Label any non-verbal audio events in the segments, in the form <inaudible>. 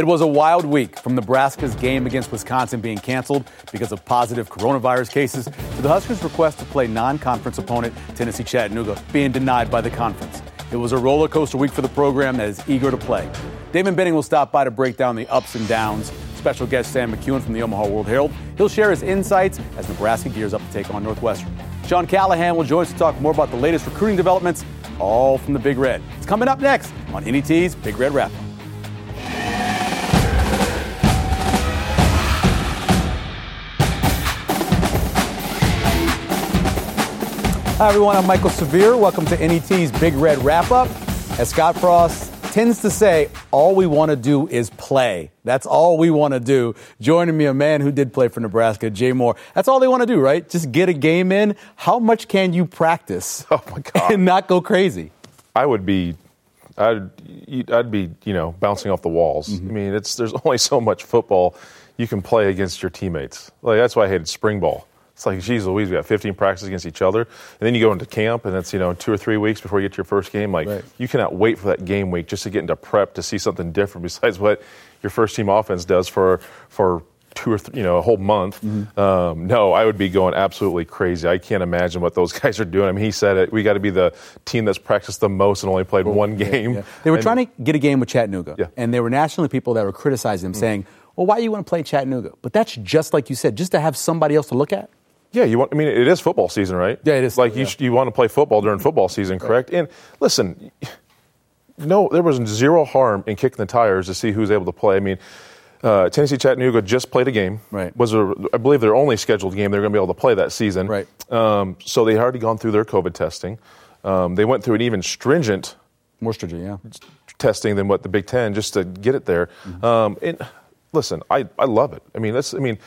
It was a wild week from Nebraska's game against Wisconsin being canceled because of positive coronavirus cases to the Huskers' request to play non conference opponent Tennessee Chattanooga being denied by the conference. It was a roller coaster week for the program that is eager to play. Damon Benning will stop by to break down the ups and downs. Special guest Sam McKewon from the Omaha World Herald. He'll share his insights as Nebraska gears up to take on Northwestern. Sean Callahan will join us to talk more about the latest recruiting developments, all from the Big Red. It's coming up next on NET's Big Red Wrap. Hi, everyone. I'm Mike'l Severe. Welcome to NET's Big Red Wrap Up. As Scott Frost tends to say, all we want to do is play. That's all we want to do. Joining me, a man who did play for Nebraska, Jay Moore. That's all they want to do, right? Just get a game in. How much can you practice <laughs> oh my God. and not go crazy? I would be. I'd, I'd be, you know, bouncing off the walls. Mm-hmm. I mean, it's there's <laughs> only so much football you can play against your teammates. Like that's why I hated spring ball. It's like, geez Louise, we got 15 practices against each other. And then you go into camp, and it's, you know, two or three weeks before you get to your first game. Like, right. you cannot wait for that game week just to get into prep to see something different <laughs> besides what your first team offense does for, for two or th- you know a whole month. Mm-hmm. Um, no, I would be going absolutely crazy. I can't imagine what those <laughs> guys are doing. I mean, he said it. We got to be the team that's practiced the most and only played one game. Yeah, yeah. They were and, trying to get a game with Chattanooga, yeah. and there were nationally people that were criticizing them, mm-hmm. saying, "Well, why do you want to play Chattanooga?" But that's just like you said, just to have somebody else to look at. Yeah, you want. I mean, it is football season, right? Yeah, it is. Like yeah. you, you want to play football during football season, correct? Right. And listen, no, there was zero harm in kicking the tires to see who's able to play. I mean, uh, Tennessee Chattanooga just played a game. Right. Was a, I believe their only scheduled game they're going to be able to play that season. Right. Um, so they had already gone through their COVID testing. Um, they went through an even stringent, more stringent, yeah, testing than what the Big Ten just to get it there. Mm-hmm. Um, and listen, I, I love it. I mean, that's I mean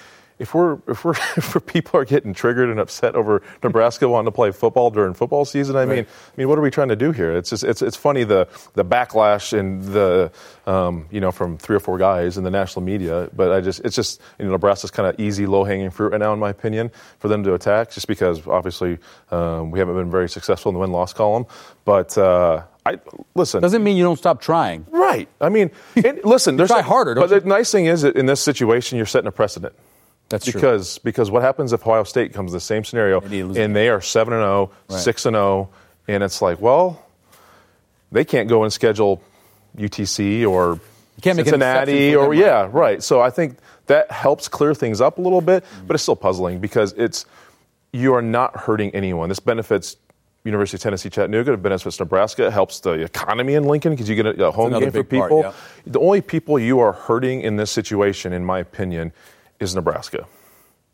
if we're if we're <laughs> if people are getting triggered and upset over Nebraska wanting to play football during football season, I right. mean, I mean, what are we trying to do here? It's just it's it's funny the the backlash and the um, you know from three or four guys in the national media, but I just it's just you know Nebraska's kind of easy low hanging fruit right now in my opinion for them to attack, just because obviously um, we haven't been very successful in the win loss column, but. Uh, I listen. Doesn't mean you don't stop trying. Right. I mean, listen. <laughs> try harder. but you? the nice thing is that in this situation, you're setting a precedent. That's because true. because what happens if Ohio State comes the same scenario and they are seven and 0, 6 and 0 and it's like, well, they can't go and schedule UTC or Cincinnati or yeah, right. So I think that helps clear things up a little bit, mm-hmm. but it's still puzzling because it's you are not hurting anyone. This benefits University of Tennessee Chattanooga, it benefits Nebraska, it helps the economy in Lincoln because you get a, a home game for people. Part, yeah. The only people you are hurting in this situation, in my opinion, is Nebraska.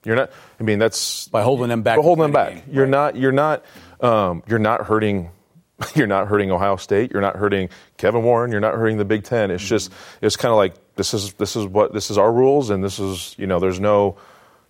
You're not. I mean, that's by holding them back. By holding them back. You're right. not. You're not. Um, you're not hurting. <laughs> You're not hurting Ohio State. You're not hurting Kevin Warren. You're not hurting the Big Ten. It's mm-hmm. just. It's kind of like this is this is what this is our rules, and this is you know there's no,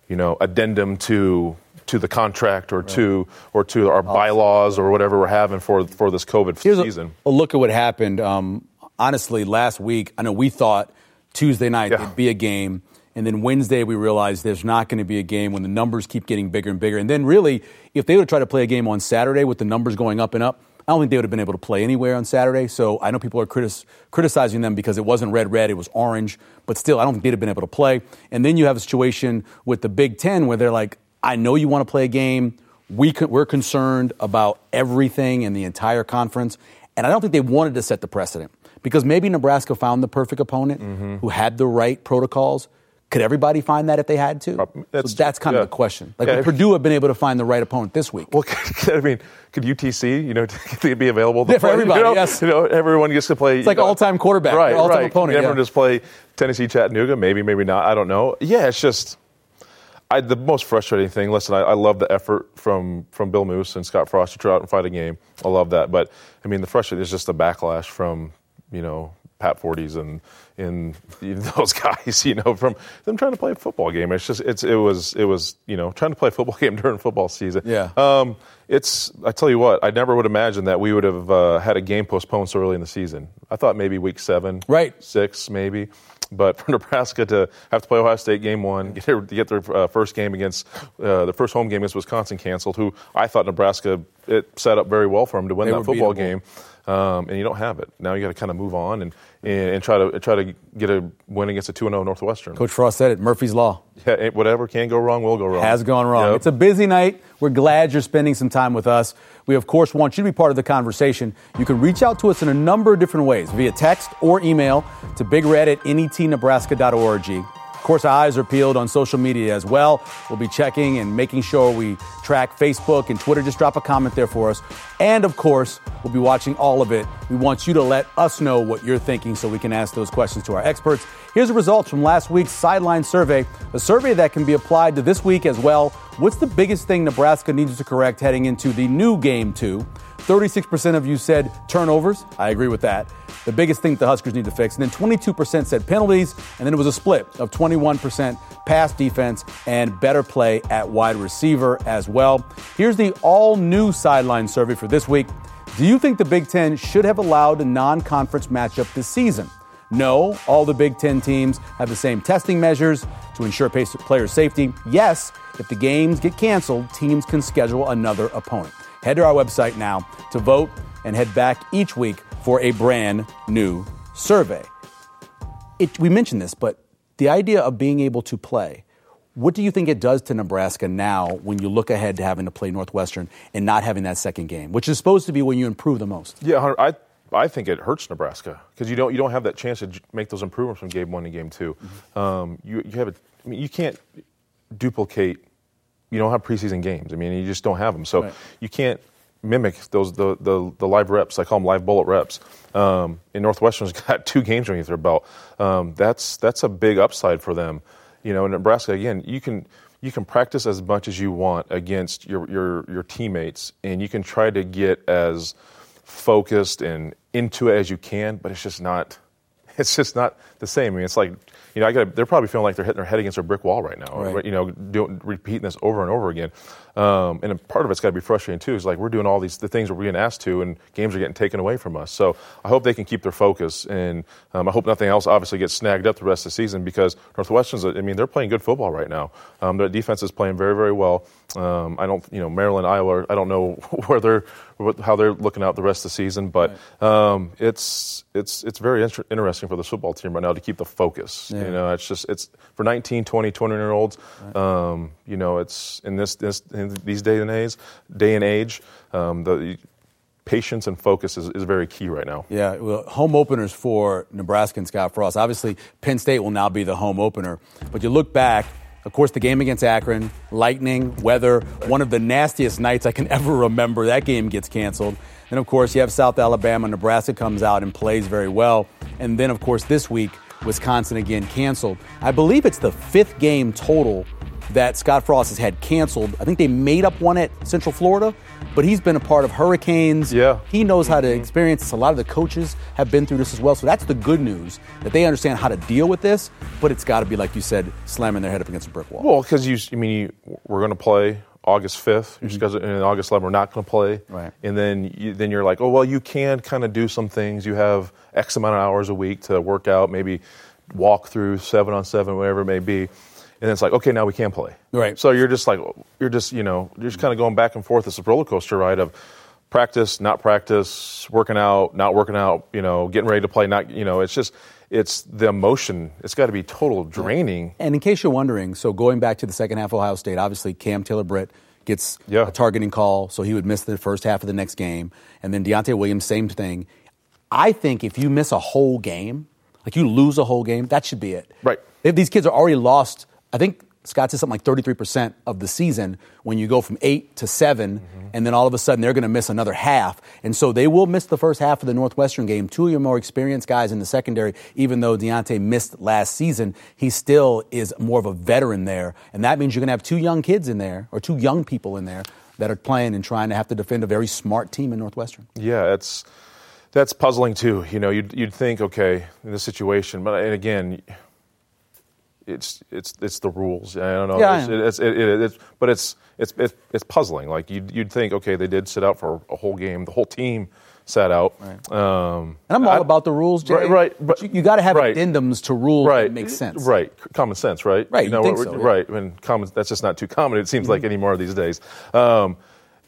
you know, addendum to to the contract or right. to or to our bylaws or whatever we're having for for this COVID Here's season. A, a look at what happened. Um, honestly, last week, I know we thought Tuesday night yeah. it'd be a game. And then Wednesday, we realized there's not going to be a game when the numbers keep getting bigger and bigger. And then, really, if they would have tried to play a game on Saturday with the numbers going up and up, I don't think they would have been able to play anywhere on Saturday. So I know people are critis- criticizing them because it wasn't red, red, it was orange. But still, I don't think they'd have been able to play. And then you have a situation with the Big Ten where they're like, I know you want to play a game. We could, we're concerned about everything in the entire conference. And I don't think they wanted to set the precedent because maybe Nebraska found the perfect opponent mm-hmm. who had the right protocols could everybody find that if they had to? That's, so that's kind yeah. of the question. Like, yeah. would Purdue have been able to find the right opponent this week? Well, <laughs> I mean, could UTC, you know, <laughs> be available yeah, play? <laughs> for everybody? You know, yes. You know, everyone gets to play. It's like uh, all-time quarterback, right? All-time right. opponent. Everyone yeah. just play Tennessee Chattanooga, maybe, maybe not. I don't know. Yeah, it's just. I, the most frustrating thing. Listen, I, I, love the effort from from Bill Moos and Scott Frost to try out and fight a game. I love that, but I mean, the frustrating is just the backlash from you know Pat Forde's and in <laughs> those guys, you know, from them trying to play a football game. It's just it's it was it was you know trying to play a football <laughs> game during football season. Yeah. Um, it's I tell you what, I never would imagine that we would have uh, had a game postponed so early in the season. I thought maybe week seven, right, six, maybe. But <laughs> for Nebraska to have to play Ohio State game one, get their, get their uh, first game against uh, the first home game against Wisconsin canceled, who I thought Nebraska it set up very well for them to win They that football beatable. game. Um, and you don't have it now. You got to kind of move on and, and and try to try to get a win against a two and zero Northwestern. Coach Frost said it. Murphy's Law. Yeah, whatever can go wrong will go wrong. has gone wrong. Yep. It's a busy night. We're glad you're spending some time with us. We, of course, want you to be part of the conversation. You can reach out to us in a number of different ways via text or email to bigred at netnebraska.org. Of course, our eyes are peeled on social media as well. We'll be checking and making sure we track Facebook and Twitter. Just drop a comment there for us. And of course, we'll be watching all of it. We want you to let us know what you're thinking so we can ask those questions to our experts. Here's the results from last week's sideline survey, a survey that can be applied to this week as well. What's the biggest thing Nebraska needs to correct heading into the new game two? 36% of you said turnovers. I agree with that. The biggest thing the Huskers need to fix. And then 22% said penalties. And then it was a split of 21% pass defense and better play at wide receiver as well. Here's the all new sideline survey for this week. Do you think the Big Ten should have allowed a non conference matchup this season? No, all the Big Ten teams have the same testing measures to ensure player safety. Yes, if the games get canceled, teams can schedule another opponent. Head to our website now to vote and head back each week for a brand new survey. It, we mentioned this, but the idea of being able to play, what do you think it does to Nebraska now when you look ahead to having to play Northwestern and not having that second game, which is supposed to be when you improve the most? Yeah, Hunter, I I think it hurts Nebraska because you don't you don't have that chance to make those improvements from game one to game 2 Um, you you have a, I mean, you can't duplicate. You don't have preseason games. I mean, you just don't have them. So Right. you can't mimic those the, the the live reps. I call them live bullet reps. Um, and Northwestern's <laughs> got two games underneath their belt. Um, that's that's a big upside for them. You know, in Nebraska again, you can you can practice as much as you want against your your your teammates, and you can try to get as focused and into it as you can, but it's just not. <laughs> It's just not the same. I mean, it's like you know, I got. They're probably feeling like they're hitting their head against a brick wall right now. Right. You know, doing, repeating this over and over again. Um, and a part of it's got to be frustrating too. Is like we're doing all these the things we're being asked to, and games are getting taken away from us. So I hope they can keep their focus, and um, I hope nothing else obviously gets snagged up the rest of the season because Northwestern's. I mean, they're playing good football right now. Um, their defense is playing very, very well. Um, I don't, you know, Maryland, Iowa. I don't know <laughs> where they're how they're looking out the rest of the season, but um, it's it's it's very inter- interesting for the football team right now to keep the focus. Yeah. You know, it's just it's for 19, 20, 20 year olds. Um, you know, it's in this this in these day and age, day and age, um, the patience and focus is, is very key right now. Yeah, well, home openers for Nebraska and Scott Frost. Obviously, Penn State will now be the home opener. But you look back, of course, the game against Akron, lightning, weather, one of the nastiest nights I can <laughs> ever remember. That game gets canceled. Then, of course, you have South Alabama. Nebraska comes out and plays very well. And then, of course, this week, Wisconsin again canceled. I believe it's the fifth game total that Scott Frost has had canceled. I think they made up one at Central Florida, but he's been a part of hurricanes. Yeah. He knows how to experience this. A lot of the coaches have been through this as well. So that's the good news that they understand how to deal with this, but it's got to be, like you said, slamming their head up against a brick wall. Well, because you, I mean, you, we're going to play August 5th. Your schedule, and August 11th, we're not going to play. Mm-hmm. Right. And then, you, then you're like, oh, well, you can kind of do some things. You have X amount of hours a week to work out, maybe walk through seven on seven, whatever it may be. And then it's like, okay, now we can play. Right. So you're just like, you're just, you know, you're just kind of going back and forth. It's a roller coaster ride of practice, not practice, working out, not working out, you know, getting ready to play, not, you know, it's just, it's the emotion. It's got to be total draining. And in case you're wondering, so going back to the second half of Ohio State, obviously Cam Taylor Britt gets Yeah. a targeting call, so he would miss the first half of the next game. And then Deontay Williams, same thing. I think if you miss a whole game, like you lose a whole game, that should be it. Right. If these kids are already lost, I think Scott said something like 33% of the season when you go from eight to 7 Mm-hmm. and then all of a sudden they're going to miss another half. And so they will miss the first half of the Northwestern game. Two of your more experienced guys in the secondary, even though Deontay missed last season, he still is more of a veteran there. And that means you're going to have two young kids in there, or two young people in there, that are playing and trying to have to defend a very smart team in Northwestern. Yeah, it's that's puzzling too. You know, you'd you'd think, okay, in this situation, but and again, it's it's it's the rules. I don't know. Yeah, it's, it's, it, it, it's but it's it's it's it's puzzling. Like you'd you'd think, okay, they did sit out for a whole game. The whole team sat out. Right. Um, And I'm all I- about the rules, Jay. Right, right, But but- you, you got to have right. addendums to rules right that make sense. Right, common sense, right? Right, You know, so, yeah. Mm-hmm. right. When common, that's just not too common. It seems like anymore these days. Um,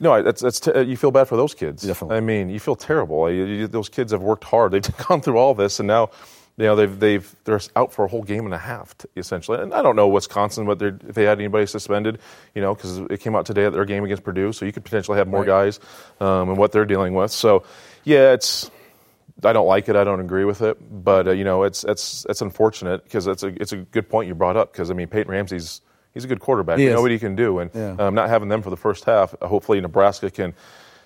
no, that's that's t- you feel bad for those kids. Definitely. I mean, you feel terrible. You, you, those kids have worked hard. They've <laughs> gone through all this, and now, you know, they've they've they're out for a whole game and a half t- essentially. And I don't know Wisconsin, what if they had anybody suspended, you know, because it came out today at their game against Purdue, so you could potentially have more Right. guys um, and what they're dealing with. So, yeah, it's. I don't like it. I don't agree with it, but uh, you know, it's it's it's unfortunate because it's a it's a good point you brought up because I mean Peyton Ramsey's he's a good quarterback. He is. know what he can do, and Yeah. um, not having them for the first half, hopefully Nebraska can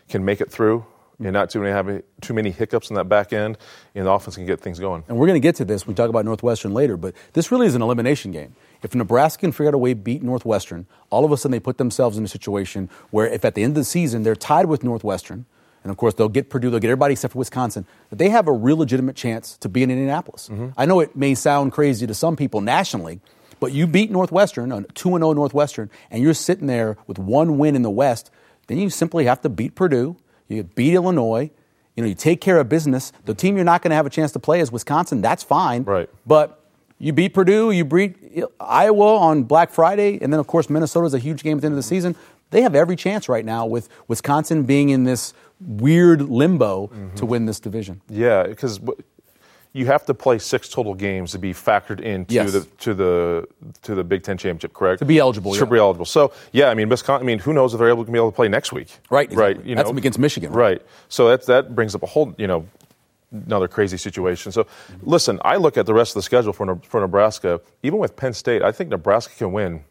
can make it through and not too many have too many hiccups in that back end, and the offense can get things going. And we're going to get to this. We talk about Northwestern later, but this really is an elimination game. If Nebraska can figure out a way to beat Northwestern, all of a sudden they put themselves in a situation where if at the end of the season they're tied with Northwestern, and of course they'll get Purdue, they'll get everybody except for Wisconsin, that they have a real legitimate chance to be in Indianapolis. Mm-hmm. I know it may sound crazy to some people nationally, but you beat Northwestern, a 2 0 Northwestern, and you're sitting there with one win in the West, then you simply have to beat Purdue, you beat Illinois, you know, you take care of business. The team you're not going to have a chance to play is Wisconsin. That's fine. Right. But you beat Purdue, you beat Iowa on Black Friday, and then of course Minnesota is a huge game at the end of the season. They have every chance right now with Wisconsin being in this weird limbo mm-hmm. to win this division. Yeah, because you have to play six total games to be factored into Yes. the to the to the Big Ten championship, correct? To be eligible, to yeah. be eligible. So yeah, I mean, Wisconsin. I mean, who knows if they're able to be able to play next week? Right, right. You That's know, against Michigan, right? Right. So that that brings up a whole you know another crazy situation. So listen, I look at the rest of the schedule for for Nebraska. Even with Penn State, I think Nebraska can win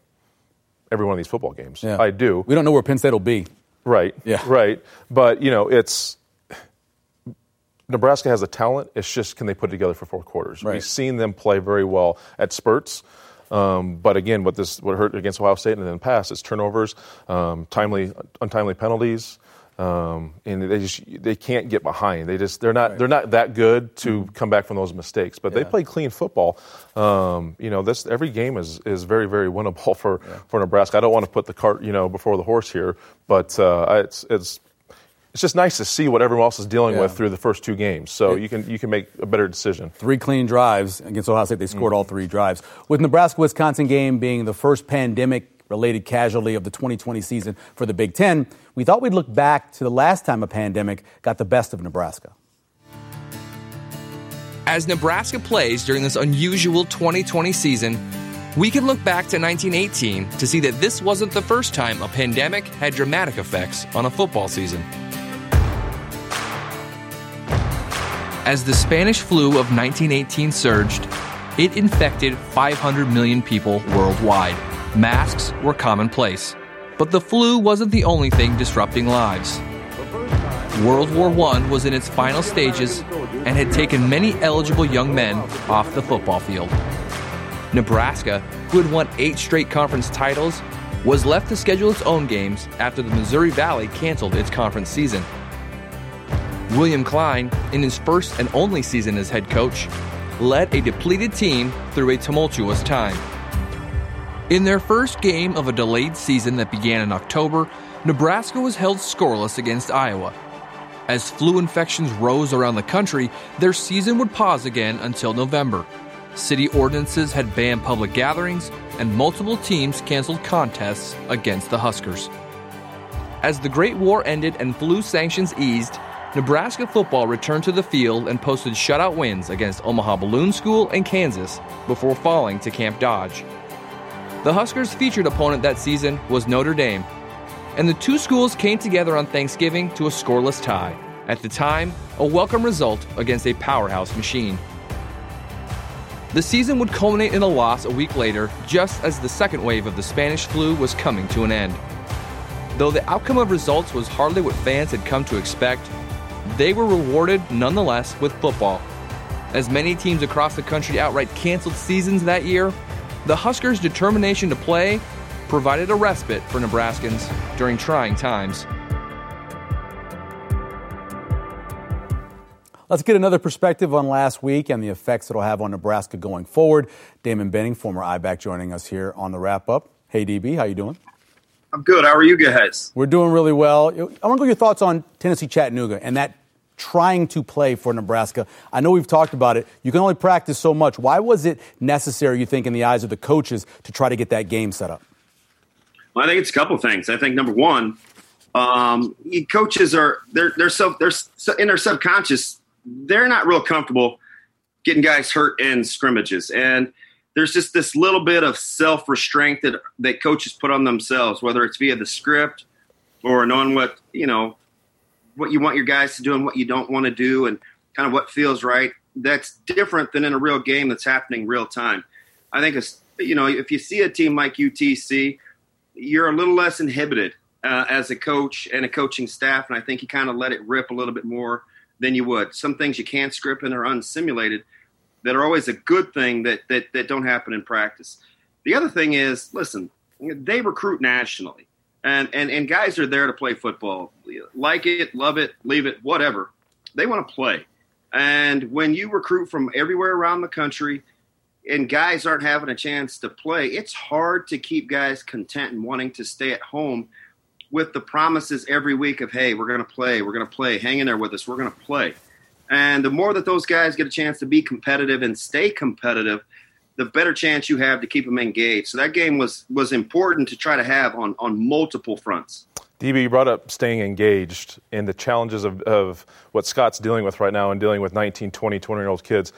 every one of these football games. Yeah. I do. We don't know where Penn State will be. Right. Yeah. Right. But you know, it's Nebraska has the talent. It's just can they put it together for four quarters? Right. We've seen them play very well at spurts. Um, but again, what this what hurt against Ohio State and then past is turnovers, um, timely untimely penalties, um, and they just they can't get behind. They just they're not they're not that good to come back from those mistakes. But they play clean football. Um, you know, this every game is is very very winnable <laughs> for for Nebraska. I don't want to put the cart you know before the horse here, but uh, it's it's it's just nice to see what everyone else is dealing Yeah. with through the first two games. So you can you can make a better decision. Three clean drives against Ohio State. They scored mm. all three drives. With Nebraska Wisconsin game being the first pandemic related casualty of the 2020 season for the Big Ten, we thought we'd look back to the last time a pandemic got the best of Nebraska. As Nebraska plays during this unusual 2020 season, we can look back to 1918 to see that this wasn't the first time a pandemic had dramatic effects on a football season. As the Spanish flu of 1918 surged, it infected 500 million people worldwide. Masks were commonplace. But the flu wasn't the only thing disrupting lives. World War I was in its final stages and had taken many eligible young men off the football field. Nebraska, who had won eight straight conference titles, was left to schedule its own games after the Missouri Valley canceled its conference season. William Kline, in his first and only season as head coach, led a depleted team through a tumultuous time. In their first game of a delayed season that began in October, Nebraska was held scoreless against Iowa. As flu infections rose around the country, their season would pause again until November. City ordinances had banned public gatherings, and multiple teams canceled contests against the Huskers. As the Great War ended and flu sanctions eased, Nebraska football returned to the field and posted shutout wins against Omaha Balloon School and Kansas before falling to Camp Dodge. The Huskers' featured opponent that season was Notre Dame, and the two schools came together on Thanksgiving to a scoreless tie. At the time, a welcome result against a powerhouse machine. The season would culminate in a loss a week later, just as the second wave of the Spanish flu was coming to an end. Though the outcome of results was hardly what fans had come to expect, they were rewarded nonetheless with football. As many teams across the country outright canceled seasons that year, the Huskers' determination to play provided a respite for Nebraskans during trying times. Let's get another perspective on last week and the effects it'll have on Nebraska going forward. Damon Benning, former I-back, joining us here on the wrap up. Hey, DB, how you doing? I'm good. How are you guys? We're doing really well. I want to go your thoughts on Tennessee Chattanooga and that trying to play for Nebraska. I know we've talked about it. You can only practice so much. Why was it necessary, you think, in the eyes of the coaches to try to get that game set up? Well, I think it's a couple things. I think number one, Um, coaches are they're they're so they're so, in their subconscious they're not real comfortable getting guys hurt in scrimmages and there's just this little bit of self restraint that that coaches put on themselves, whether it's via the script or knowing what you know what you want your guys to do and what you don't want to do, and kind of what feels right. That's different than in a real game that's happening real time. I think it's you know if you see a team like UTC, you're a little less inhibited uh, as a coach and a coaching staff, and I think you kind of let it rip a little bit more than you would. Some things you can't script and are unsimulated that are always a good thing that that that don't happen in practice. The other thing is, listen, they recruit nationally, and and and guys are there to play football, like it, love it, leave it, whatever. They want to play, and when you recruit from everywhere around the country, and guys aren't having a chance to play, it's hard to keep guys content and wanting to stay at home with the promises every week of, hey, we're going to play, we're going to play, hang in there with us, we're going to play. And the more that those guys get a chance to be competitive and stay competitive, the better chance you have to keep them engaged. So that game was was important to try to have on on multiple fronts. DB, you brought up staying engaged and the challenges of, of what Scott's dealing with right now and dealing with 19, 20, 20 year old kids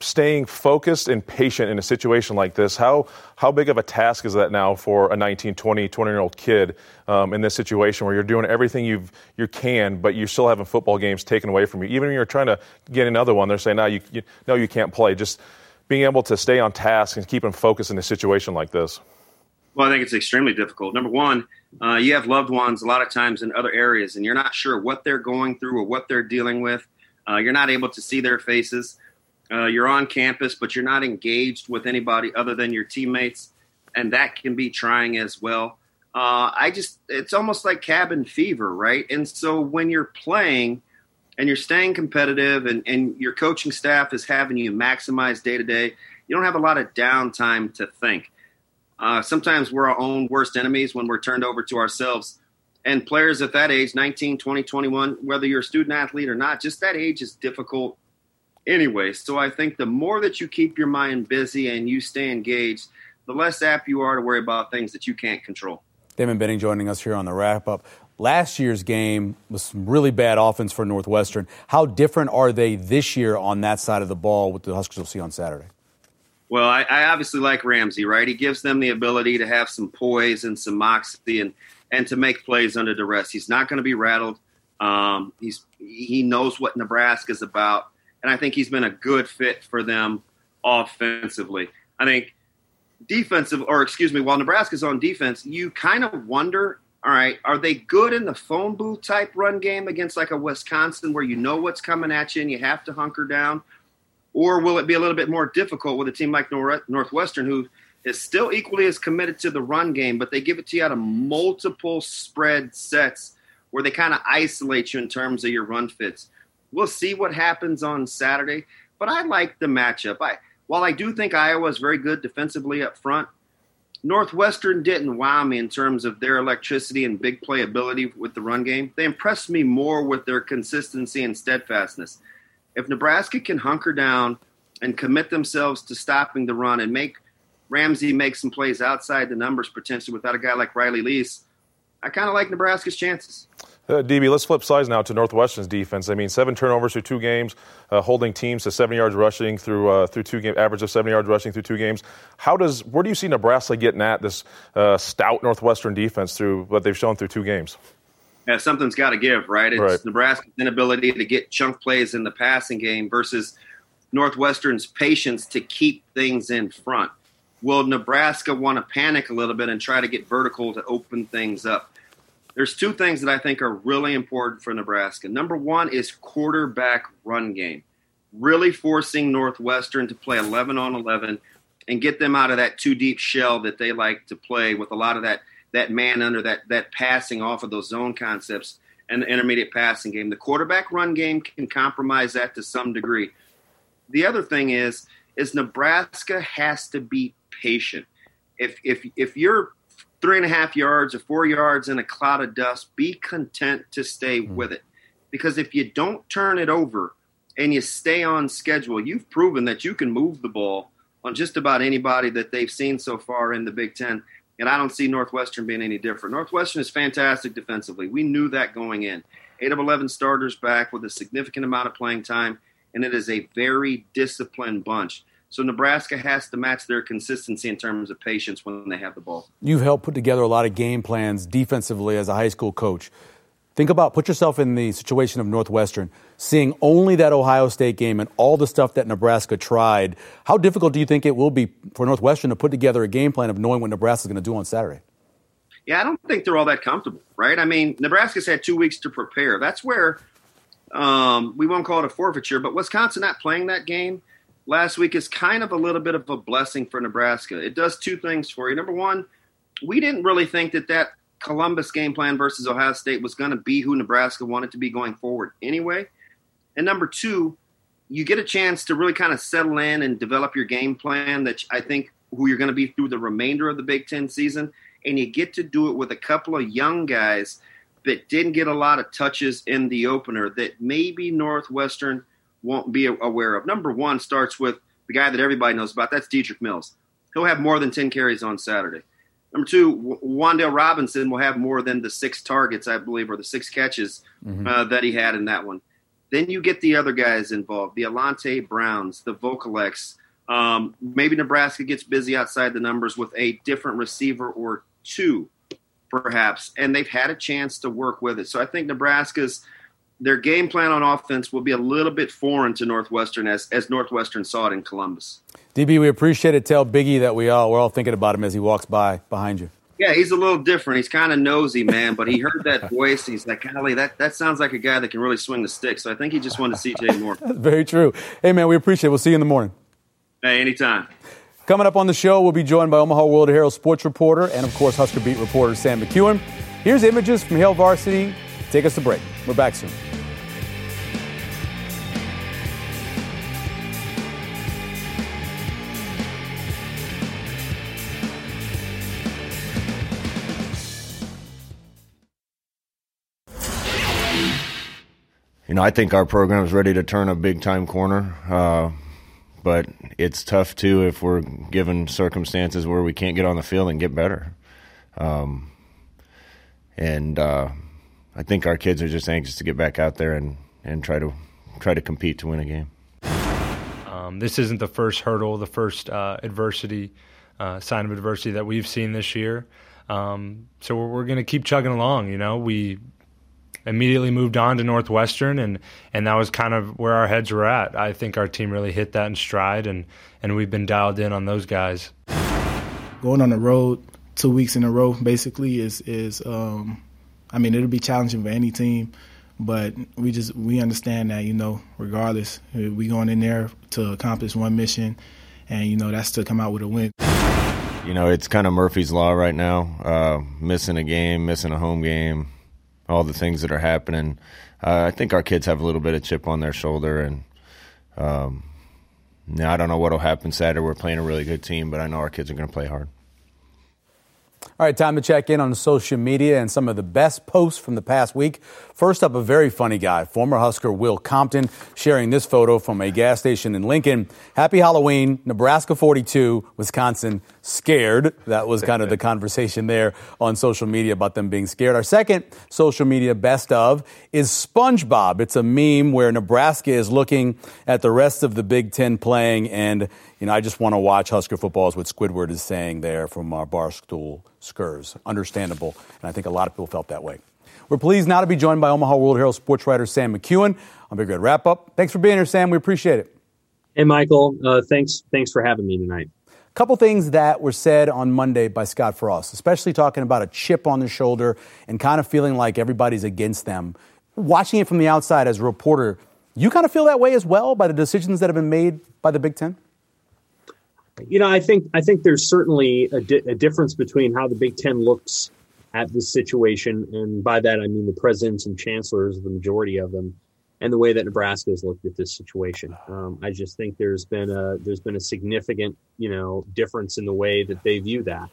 staying focused and patient in a situation like this how how big of a task is that now for a 19 20 20 year old kid um, in this situation where you're doing everything you you can but you're still having football games taken away from you? Even when you're trying to get another one they're saying no you, you no you can't play. Just being able to stay on task and keep them focused in a situation like this. Well i think it's extremely difficult. Number one uh, you have loved ones a lot of times in other areas and you're not sure what they're going through or what they're dealing with. Uh, you're not able to see their faces uh, you're on campus, but you're not engaged with anybody other than your teammates, and that can be trying as well. Uh, I just, it's almost like cabin fever, right? And so when you're playing and you're staying competitive and, and your coaching staff is having you maximize day to day, you don't have a lot of downtime to think. Uh, sometimes we're our own worst enemies when we're turned over to ourselves. And players at that age, 19, 20, 21, whether you're a student athlete or not, just that age is difficult anyway. So I think the more that you keep your mind busy and you stay engaged, the less apt you are to worry about things that you can't control. Damon Benning joining us here on the wrap up. Last year's game was some really bad offense for Northwestern. How different are they this year on that side of the ball with the Huskers we'll see on Saturday? Well, I, I obviously like Ramsey, right? He gives them the ability to have some poise and some moxie and, and to make plays under duress. He's not going to be rattled. Um, he's he knows what Nebraska's about and I think he's been a good fit for them offensively. I think defensive, or excuse me, while Nebraska's on defense, you kind of wonder, all right, are they good in the phone booth type run game against like a Wisconsin where you know what's coming at you and you have to hunker down? Or will it be a little bit more difficult with a team like Northwestern who is still equally as committed to the run game, but they give it to you out of multiple spread sets where they kind of isolate you in terms of your run fits. We'll see what happens on Saturday. But I like the matchup. I while I do think Iowa is very good defensively up front, Northwestern didn't wow me in terms of their electricity and big playability with the run game. They impressed me more with their consistency and steadfastness. If Nebraska can hunker down and commit themselves to stopping the run and make Ramsey make some plays outside the numbers potentially without a guy like Riley Lees, I kind of like Nebraska's chances. Uh, DB, let's flip sides now to Northwestern's defense. I mean, seven turnovers through two games, uh, holding teams to 70 yards rushing through uh, through two games, average of 70 yards rushing through two games. How does where do you see Nebraska getting at this uh, stout Northwestern defense through what they've shown through two games? Yeah, something's got to give, right? It's right. Nebraska's inability to get chunk plays in the passing game versus Northwestern's patience to keep things in front. Will Nebraska want to panic a little bit and try to get vertical to open things up? There's two things that I think are really important for Nebraska. Number one is quarterback run game, really forcing Northwestern to play 11 on 11 and get them out of that too deep shell that they like to play with a lot of that that man under that that passing off of those zone concepts and the intermediate passing game. The quarterback run game can compromise that to some degree. The other thing is is Nebraska has to be patient. If if if you're three and a half yards or four yards in a cloud of dust, be content to stay mm-hmm. with it. Because if you don't turn it over and you stay on schedule, you've proven that you can move the ball on just about anybody that they've seen so far in the Big Ten. and I don't see Northwestern being any different. Northwestern is fantastic defensively. We knew that going in. Eight of 11 starters back with a significant amount of playing time, and it is a very disciplined bunch. So Nebraska has to match their consistency in terms of patience when they have the ball. You've helped put together a lot of game plans defensively as a high school coach. Think about, put yourself in the situation of Northwestern, seeing only that Ohio State game and all the stuff that Nebraska tried. How difficult do you think it will be for Northwestern to put together a game plan of knowing what Nebraska is going to do on Saturday? Yeah, I don't think they're all that comfortable, right? I mean, Nebraska's had two weeks to prepare. That's where um, we won't call it a forfeiture, but Wisconsin not playing that game last week is kind of a little bit of a blessing for Nebraska. It does two things for you. Number one, we didn't really think that that Columbus game plan versus Ohio State was going to be who Nebraska wanted to be going forward anyway. And number two, you get a chance to really kind of settle in and develop your game plan that I think who you're going to be through the remainder of the Big Ten season. And you get to do it with a couple of young guys that didn't get a lot of touches in the opener that maybe Northwestern won't be aware of. Number one starts with the guy that everybody knows about. That's Dedrick Mills. He'll have more than 10 carries on Saturday. Number two, Wan'Dale Robinson will have more than the six targets, I believe, or the six catches mm-hmm. uh, that he had in that one. Then you get the other guys involved, the Alante Browns, the Vocalex. Um, maybe Nebraska gets busy outside the numbers with a different receiver or two, perhaps, and they've had a chance to work with it. So I think Nebraska's their game plan on offense will be a little bit foreign to Northwestern as, as Northwestern saw it in Columbus. DB, we appreciate it. Tell Biggie that we all we're all thinking about him as he walks by behind you. Yeah, he's a little different. He's kind of nosy, man, but he heard that <laughs> voice. He's like, golly, that, that sounds like a guy that can really swing the stick. So I think he just wanted to see Jay more. <laughs> Very true. Hey, man, we appreciate it. We'll see you in the morning. Hey, anytime. Coming up on the show, we'll be joined by Omaha World Herald sports reporter and, of course, Husker Beat reporter Sam McKewon. Here's images from Hail Varsity. Take us to break. We're back soon. You know, I think our program is ready to turn a big time corner. Uh, but it's tough too if we're given circumstances where we can't get on the field and get better. Um, and uh, I think our kids are just anxious to get back out there and, and try to try to compete to win a game. Um, this isn't the first hurdle, the first uh, adversity, uh, sign of adversity that we've seen this year. Um, so we're, we're going to keep chugging along. You know, we immediately moved on to Northwestern, and and that was kind of where our heads were at. I think our team really hit that in stride, and and we've been dialed in on those guys. Going on the road two weeks in a row basically is is um, I mean it'll be challenging for any team, but we just we understand that you know regardless we going in there to accomplish one mission, and you know that's to come out with a win. You know, it's kind of Murphy's Law right now. Uh, missing a game, missing a home game, all the things that are happening. Uh, I think our kids have a little bit of chip on their shoulder, and um, now I don't know what'll happen Saturday. We're playing a really good team, but I know our kids are going to play hard. All right, time to check in on social media and some of the best posts from the past week. First up, a very funny guy, former Husker Will Compton, sharing this photo from a gas station in Lincoln. Happy Halloween, Nebraska 42, Wisconsin scared. That was kind of the <laughs> conversation there on social media about them being scared. Our second social media best of is SpongeBob. It's a meme where Nebraska is looking at the rest of the Big Ten playing and you know, I just want to watch Husker football is what Squidward is saying there from our Barstool Skurs. Understandable. And I think a lot of people felt that way. We're pleased now to be joined by Omaha World Herald sports writer Sam McKewon on Big Red Wrap Up. Thanks for being here, Sam. We appreciate it. Hey, Mike'l. Uh, thanks. Thanks for having me tonight. A couple things that were said on Monday by Scott Frost, especially talking about a chip on the shoulder and kind of feeling like everybody's against them. Watching it from the outside as a reporter, you kind of feel that way as well by the decisions that have been made by the Big Ten? You know, I think I think there's certainly a, di- a, difference between how the Big Ten looks at this situation, and by that I mean the presidents and chancellors, the majority of them, and the way that Nebraska has looked at this situation. Um, I just think there's been a there's been a significant you know difference in the way that they view that,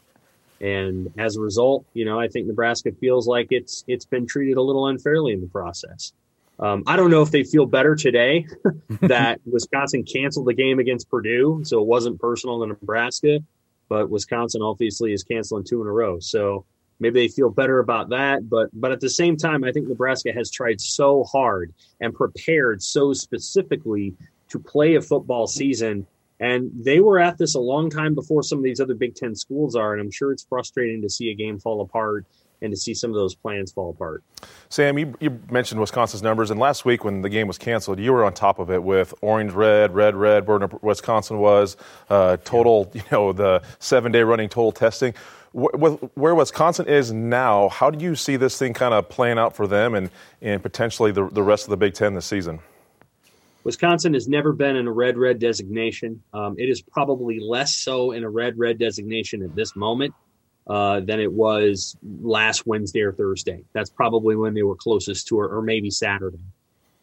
and as a result, you know, I think Nebraska feels like it's it's been treated a little unfairly in the process. Um, I don't know if they feel better today <laughs> that Wisconsin canceled the game against Purdue, so it wasn't personal to Nebraska. but Wisconsin obviously is canceling two in a row. So maybe they feel better about that. But but at the same time, I think Nebraska has tried so hard and prepared so specifically to play a football season. And they were at this a long time before some of these other Big Ten schools are. And I'm sure it's frustrating to see a game fall apart and to see some of those plans fall apart. Sam, you, you, mentioned Wisconsin's numbers, and last week when the game was canceled, you were on top of it with orange, red, red, red, where Wisconsin was, uh, total, you know, the seven day running total testing. Where Wisconsin is now, how do you see this thing kind of playing out for them and, and potentially the, the rest of the Big Ten this season? Wisconsin has never been in a red red designation. Um, it is probably less so in a red red designation at this moment uh, than it was last Wednesday or Thursday. That's probably when they were closest to, it, or maybe Saturday.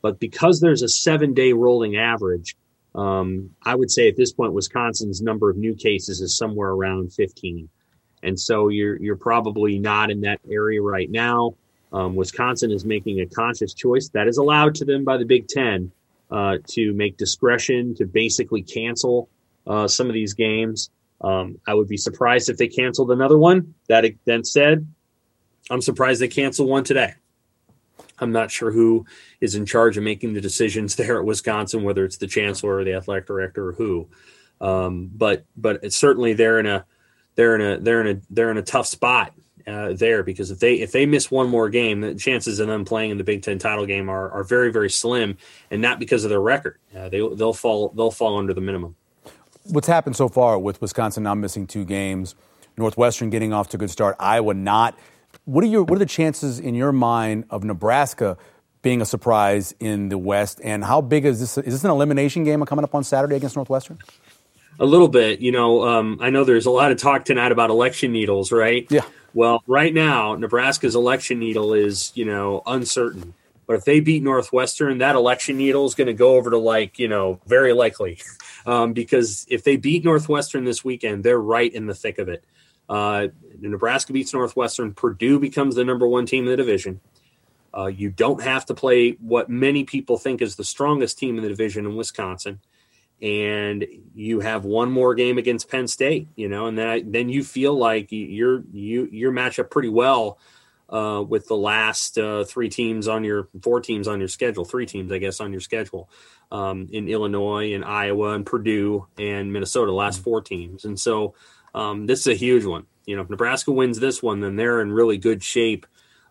But because there's a seven day rolling average, um, I would say at this point, Wisconsin's number of new cases is somewhere around 15. And so you're, you're probably not in that area right now. Um, Wisconsin is making a conscious choice that is allowed to them by the Big Ten uh, to make discretion to basically cancel uh, some of these games. Um, I would be surprised if they canceled another one. That then said, I'm surprised they canceled one today. I'm not sure who is in charge of making the decisions there at Wisconsin, whether it's the chancellor or the athletic director or who. Um, but but it's certainly they're in a they're in a they're in a they're in a tough spot uh, there because if they if they miss one more game, the chances of them playing in the Big Ten title game are, are very very slim, and not because of their record. Uh, they they'll fall they'll fall under the minimum what's happened so far with Wisconsin now missing two games, Northwestern getting off to a good start, Iowa not. What are your what are the chances in your mind of Nebraska being a surprise in the West? And how big is this? Is this an elimination game coming up on Saturday against Northwestern? A little bit. You know, um, I know there's a lot of talk tonight about election needles, right? Yeah. Well, right now, Nebraska's election needle is, you know, uncertain. But if they beat Northwestern, that election needle is going to go over to like, you know, very likely. <laughs> Um, because if they beat Northwestern this weekend, they're right in the thick of it. Uh, Nebraska beats Northwestern. Purdue becomes the number one team in the division. Uh, you don't have to play what many people think is the strongest team in the division in Wisconsin. And you have one more game against Penn State, you know, and then then you feel like you're you you're match up pretty well uh, with the last uh, three teams on your four teams on your schedule, three teams, I guess, on your schedule um, in Illinois and Iowa and Purdue and Minnesota, last four teams. And so um, this is a huge one. You know, if Nebraska wins this one, then they're in really good shape,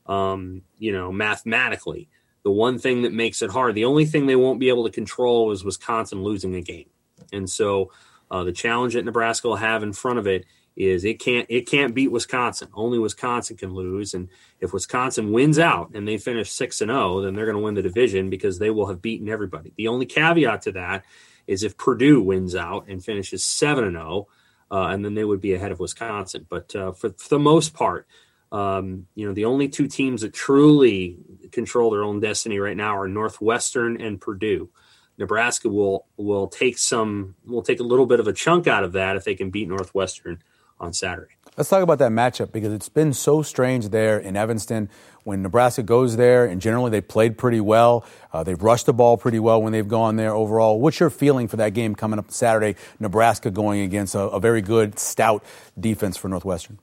um, you know, mathematically. The one thing that makes it hard, the only thing they won't be able to control is Wisconsin losing a game. And so uh, the challenge that Nebraska will have in front of it is it can't it can't beat Wisconsin. Only Wisconsin can lose, and if Wisconsin wins out and they finish six and zero, oh, then they're going to win the division because they will have beaten everybody. The only caveat to that is if Purdue wins out and finishes seven and zero, oh, uh, and then they would be ahead of Wisconsin. But uh, for, for, the most part, um, you know, the only two teams that truly control their own destiny right now are Northwestern and Purdue. Nebraska will will take some will take a little bit of a chunk out of that if they can beat Northwestern on Saturday. Let's talk about that matchup because it's been so strange there in Evanston. When Nebraska goes there, and generally they played pretty well, uh, they've rushed the ball pretty well when they've gone there overall. What's your feeling for that game coming up Saturday? Nebraska going against a, a very good, stout defense for Northwestern.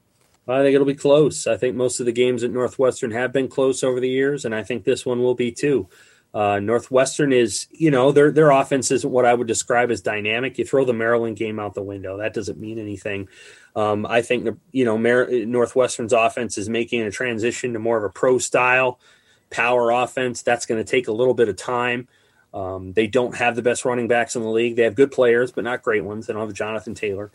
I think it'll be close. I think most of the games at Northwestern have been close over the years, and I think this one will be too. Uh, Northwestern is, you know, their their offense isn't what I would describe as dynamic. You throw the Maryland game out the window, that doesn't mean anything. Um, I think you know Mar- Northwestern's offense is making a transition to more of a pro style power offense. That's going to take a little bit of time. Um, they don't have the best running backs in the league. They have good players, but not great ones. They don't have Jonathan Taylor.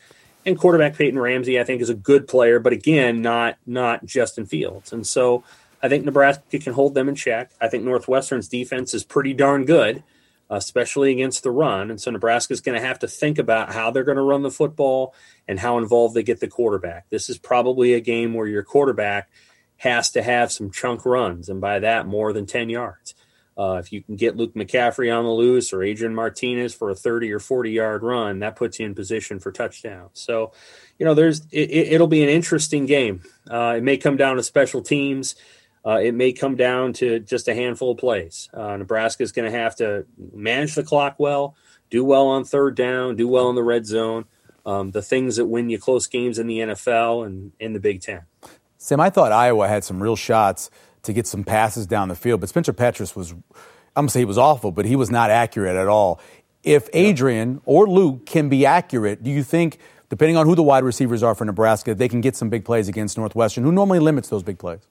And quarterback Peyton Ramsey, I think, is a good player, but again, not not Justin Fields. And so I think Nebraska can hold them in check. I think Northwestern's defense is pretty darn good especially against the run. And so Nebraska is going to have to think about how they're going to run the football and how involved they get the quarterback. This is probably a game where your quarterback has to have some chunk runs, and by that, more than 10 yards. Uh, if you can get Luke McCaffrey on the loose or Adrian Martinez for a 30 or 40 yard run, that puts you in position for touchdowns. So, you know, there's it, will be an interesting game. Uh, it may come down to special teams. Uh, it may come down to just a handful of plays. Uh, Nebraska is going to have to manage the clock well, do well on third down, do well in the red zone. um, the things that win you close games in the NFL and in the Big Ten. Sam, I thought Iowa had some real shots to get some passes down the field, but Spencer Petras was, I'm gonna say he was awful, but he was not accurate at all. If Adrian or Luke can be accurate, do you think, depending on who the wide receivers are for Nebraska, they can get some big plays against Northwestern, who normally limits those big plays?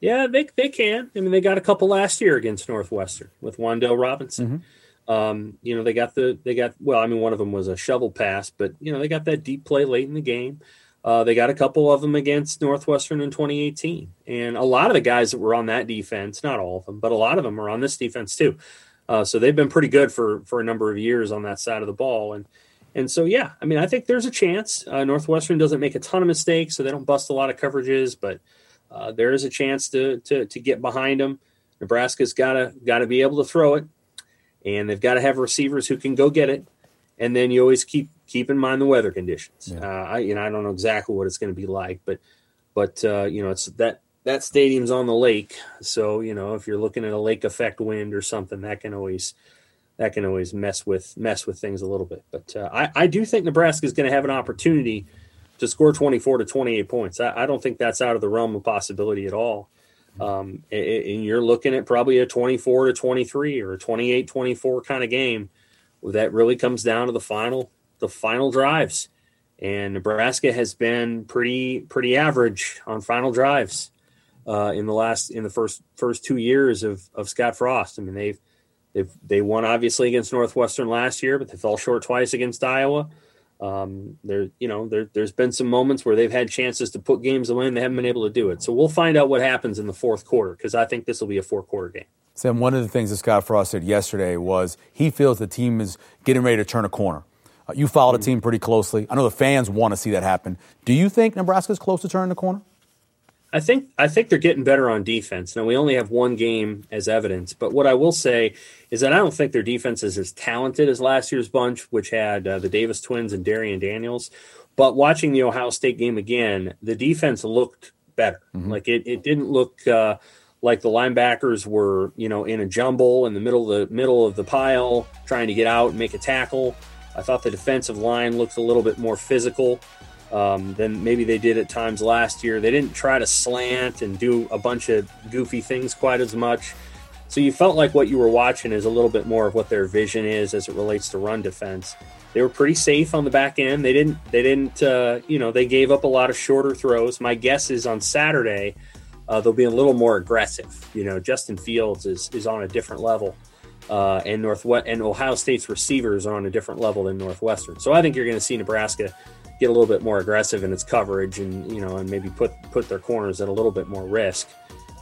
Yeah, they they can. I mean, they got a couple last year against Northwestern with Wan'Dale Robinson. Mm-hmm. Um, you know, they got the they got well. I mean, one of them was a shovel pass, but you know, they got that deep play late in the game. Uh, they got a couple of them against Northwestern in 2018, and a lot of the guys that were on that defense, not all of them, but a lot of them are on this defense too. Uh, so they've been pretty good for for a number of years on that side of the ball, and and so yeah, I mean, I think there's a chance. Uh, Northwestern doesn't make a ton of mistakes, so they don't bust a lot of coverages, but uh, there is a chance to, to to get behind them. Nebraska's got to got to be able to throw it, and they've got to have receivers who can go get it. And then you always keep keep in mind the weather conditions. Yeah. Uh, I you know I don't know exactly what it's going to be like, but but uh, you know it's that that stadium's on the lake, so you know if you're looking at a lake effect wind or something, that can always that can always mess with mess with things a little bit. But uh, I I do think Nebraska is going to have an opportunity to score 24 to 28 points. I, I, don't think that's out of the realm of possibility at all. Um, and you're looking at probably a 24 to 23 or a 28 24 kind of game. That really comes down to the final the final drives. And Nebraska has been pretty pretty average on final drives uh, in the last in the first first two years of, of Scott Frost. I mean they've they've they won obviously against Northwestern last year, but they fell short twice against Iowa. Um, there, you know, there, has been some moments where they've had chances to put games away and they haven't been able to do it. So we'll find out what happens in the fourth quarter because I think this will be a four quarter game. Sam, one of the things that Scott Frost said yesterday was he feels the team is getting ready to turn a corner. Uh, you followed mm-hmm. the team pretty closely. I know the fans want to see that happen. Do you think Nebraska's close to turning the corner? I think I think they're getting better on defense. Now we only have one game as evidence, but what I will say is that I don't think their defense is as talented as last year's bunch, which had uh, the Davis twins and Darrion Daniels. But watching the Ohio State game again, the defense looked better. Mm-hmm. Like it, it didn't look uh, like the linebackers were, you know, in a jumble in the middle of the middle of the pile, trying to get out and make a tackle. I thought the defensive line looked a little bit more physical um, than maybe they did at times last year. They didn't try to slant and do a bunch of goofy things quite as much. So you felt like what you were watching is a little bit more of what their vision is as it relates to run defense. They were pretty safe on the back end. They didn't. They didn't. Uh, you know, they gave up a lot of shorter throws. My guess is on Saturday uh, they'll be a little more aggressive. You know, Justin Fields is is on a different level, uh, and Northwest and Ohio State's receivers are on a different level than Northwestern. So I think you're going to see Nebraska get a little bit more aggressive in its coverage and you know and maybe put put their corners at a little bit more risk,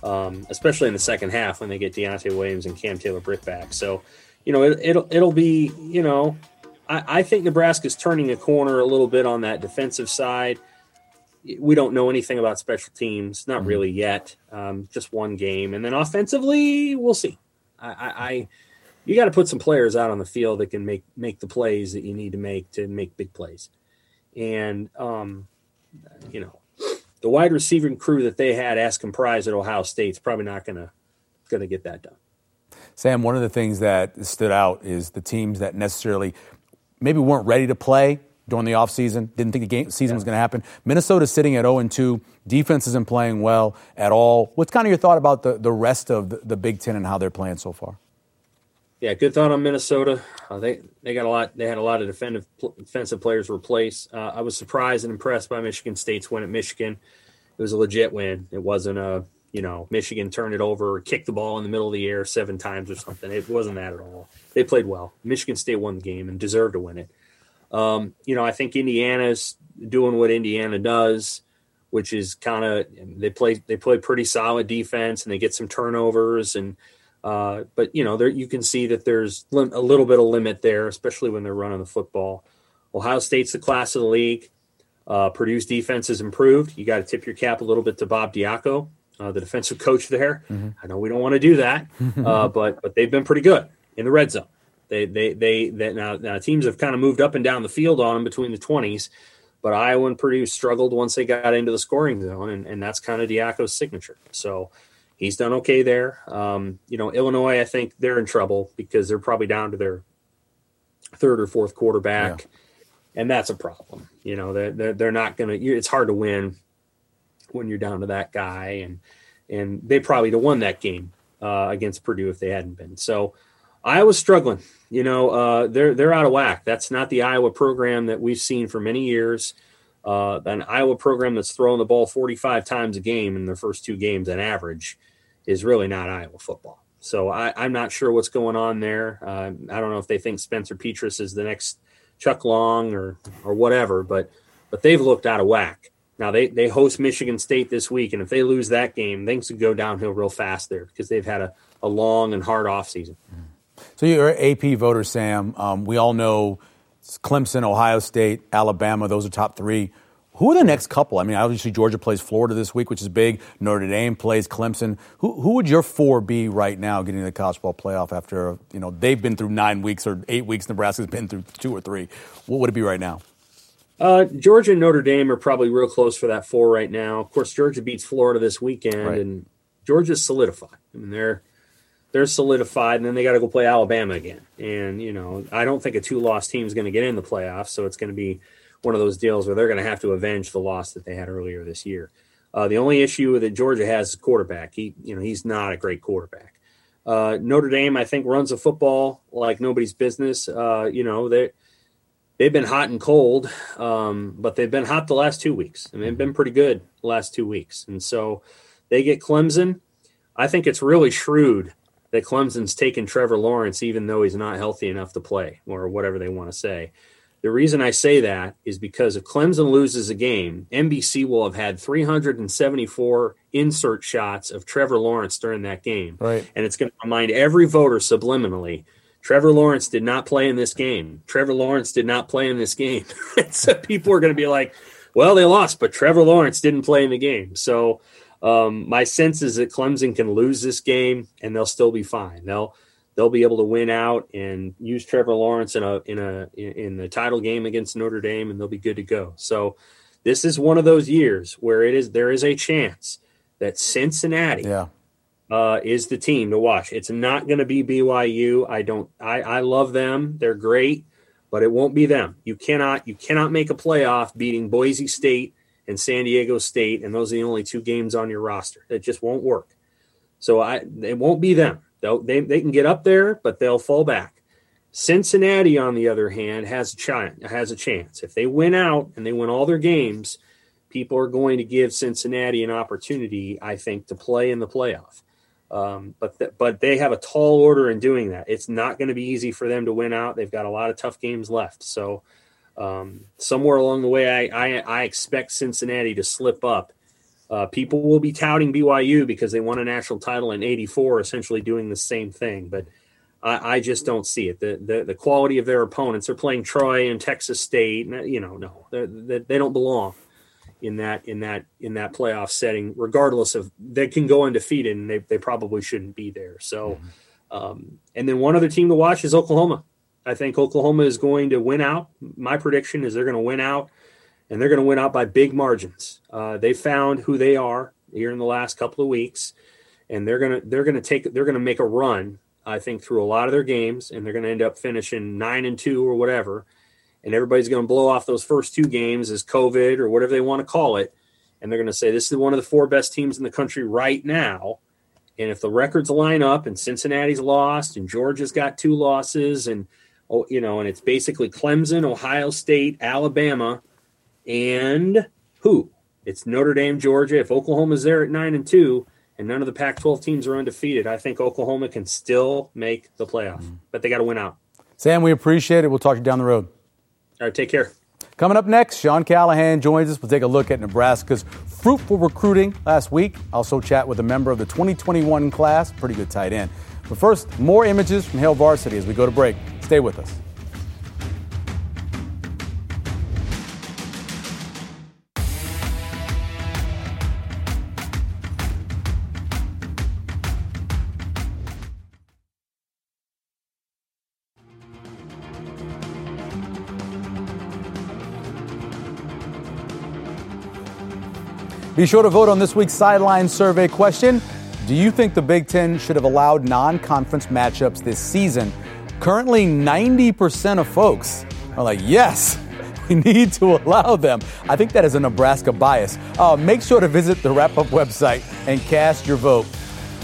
um, especially in the second half when they get Deontai Williams and Cam Taylor Britt back. So, you know, it, it'll it'll be you know, I, I think Nebraska's turning a corner a little bit on that defensive side. We don't know anything about special teams, not mm-hmm. really yet. Um, just one game, and then offensively, we'll see. I, I, I you got to put some players out on the field that can make make the plays that you need to make to make big plays and um, you know the wide receiving crew that they had as comprised at Ohio State's probably not going to going to get that done. Sam, one of the things that stood out is the teams that necessarily maybe weren't ready to play during the offseason, didn't think the game season yeah. was going to happen. Minnesota's sitting at 0 and 2. Defense isn't playing well at all. What's kind of your thought about the, the rest of the, the Big Ten and how they're playing so far? yeah, good thought on Minnesota. Uh, they they got a lot. They had a lot of defensive defensive players replace. Uh, I was surprised and impressed by Michigan State's win at Michigan. It was a legit win. It wasn't a you know Michigan turned it over or kicked the ball in the middle of the air seven times or something. It wasn't that at all. They played well. Michigan State won the game and deserved to win it. Um, you know, I think Indiana's doing what Indiana does, which is kind of they play they play pretty solid defense and they get some turnovers and uh, but you know, there you can see that there's lim- a little bit of limit there, especially when they're running the football. Ohio State's the class of the league. Uh, Purdue's defense has improved. You got to tip your cap a little bit to Bob Diaco, uh, the defensive coach there. Mm-hmm. I know we don't want to do that, <laughs> uh, but but they've been pretty good in the red zone. They they they, they now, now teams have kind of moved up and down the field on them between the twenties, but Iowa and Purdue struggled once they got into the scoring zone, and, and that's kind of Diaco's signature. So he's done okay there. Um, you know, Illinois, I think they're in trouble because they're probably down to their third or fourth quarterback. and that's a problem. You know, they're they're, they're not going to. It's hard to win when you're down to that guy, and and they probably would have won that game uh, against Purdue if they hadn't been. So Iowa's struggling. You know, uh, they're they're out of whack. That's not the Iowa program that we've seen for many years. Uh, an Iowa program that's throwing the ball 45 times a game in their first two games on average is really not Iowa football. So I, am not sure what's going on there. Uh, I don't know if they think Spencer Petras is the next Chuck Long or or whatever, but but they've looked out of whack. Now they they host Michigan State this week, and if they lose that game, things could go downhill real fast there because they've had a, a long and hard offseason. So you're AP voter, Sam. Um, we all know Clemson, Ohio State, Alabama. Those are top three. Who are the next couple? I mean, obviously Georgia plays Florida this week, which is big. Notre Dame plays Clemson. Who, who would your four be right now, getting to the college ball playoff after you know they've been through nine weeks or eight weeks? Nebraska's been through two or three. What would it be right now? Uh, Georgia and Notre Dame are probably real close for that four right now. Of course, Georgia beats Florida this weekend, right. and Georgia's solidified. I mean, they're they're solidified, and then they got to go play Alabama again. And you know, I don't think a two-loss team is going to get in the playoffs, so it's going to be one of those deals where they're going to have to avenge the loss that they had earlier this year. Uh, the only issue that Georgia has is quarterback. He, you know, he's not a great quarterback. Uh, Notre Dame, I think, runs a football like nobody's business. Uh, you know, they they've been hot and cold, um, but they've been hot the last two weeks. I mean, they've been pretty good the last two weeks, and so they get Clemson. I think it's really shrewd that Clemson's taken Trevor Lawrence, even though he's not healthy enough to play, or whatever they want to say. The reason I say that is because if Clemson loses a game, NBC will have had 374 insert shots of Trevor Lawrence during that game. Right. And it's going to remind every voter subliminally Trevor Lawrence did not play in this game. Trevor Lawrence did not play in this game. <laughs> so people are going to be like, well, they lost, but Trevor Lawrence didn't play in the game. So um, my sense is that Clemson can lose this game and they'll still be fine. They'll they'll be able to win out and use Trevor Lawrence in a in a in the title game against Notre Dame, and they'll be good to go. So this is one of those years where it is there is a chance that Cincinnati yeah. uh, is the team to watch. It's not going to be BYU. I don't. I I love them. They're great, but it won't be them. You cannot you cannot make a playoff beating Boise State and San Diego State, and those are the only two games on your roster. It just won't work. So I it won't be them. They'll, they they can get up there, but they'll fall back. Cincinnati, on the other hand, has a chance. Has a chance. If they win out and they win all their games, people are going to give Cincinnati an opportunity, I think, to play in the playoff. Um, but th- but they have a tall order in doing that. It's not going to be easy for them to win out. They've got a lot of tough games left. So um, somewhere along the way, I, I, I expect Cincinnati to slip up uh, people will be touting BYU because they won a national title in '84, essentially doing the same thing. But I, I just don't see it. The, the, the quality of their opponents. They're playing Troy and Texas State. You know, no, they, they don't belong in that in that in that playoff setting. Regardless of they can go undefeated, and they they probably shouldn't be there. So, mm-hmm. um, and then one other team to watch is Oklahoma. I think Oklahoma is going to win out. My prediction is they're going to win out and they're going to win out by big margins. Uh, they found who they are here in the last couple of weeks, and they're going to they're going to take they're going to make a run. I think through a lot of their games, and they're going to end up finishing nine and two or whatever. And everybody's going to blow off those first two games as COVID or whatever they want to call it, and they're going to say this is one of the four best teams in the country right now. And if the records line up, and Cincinnati's lost, and Georgia's got two losses, and oh, you know, and it's basically Clemson, Ohio State, Alabama and who? It's Notre Dame, Georgia. If Oklahoma's there at nine and two, and none of the Pac-12 teams are undefeated, I think Oklahoma can still make the playoff. Mm-hmm. But they got to win out. Sam, we appreciate it. We'll talk to you down the road. All right, take care. Coming up next, Sean Callahan joins us. We'll take a look at Nebraska's fruitful recruiting last week. Also chat with a member of the 2021 class, pretty good tight end. But first, more images from Hale Varsity as we go to break. Stay with us. Be sure to vote on this week's Sideline Survey question. Do you think the Big Ten should have allowed non conference matchups this season? Currently, 90% of folks are like, yes. <laughs> we need to allow them. I think that is a Nebraska bias. Uh, make sure to visit the wrap up website and cast your vote.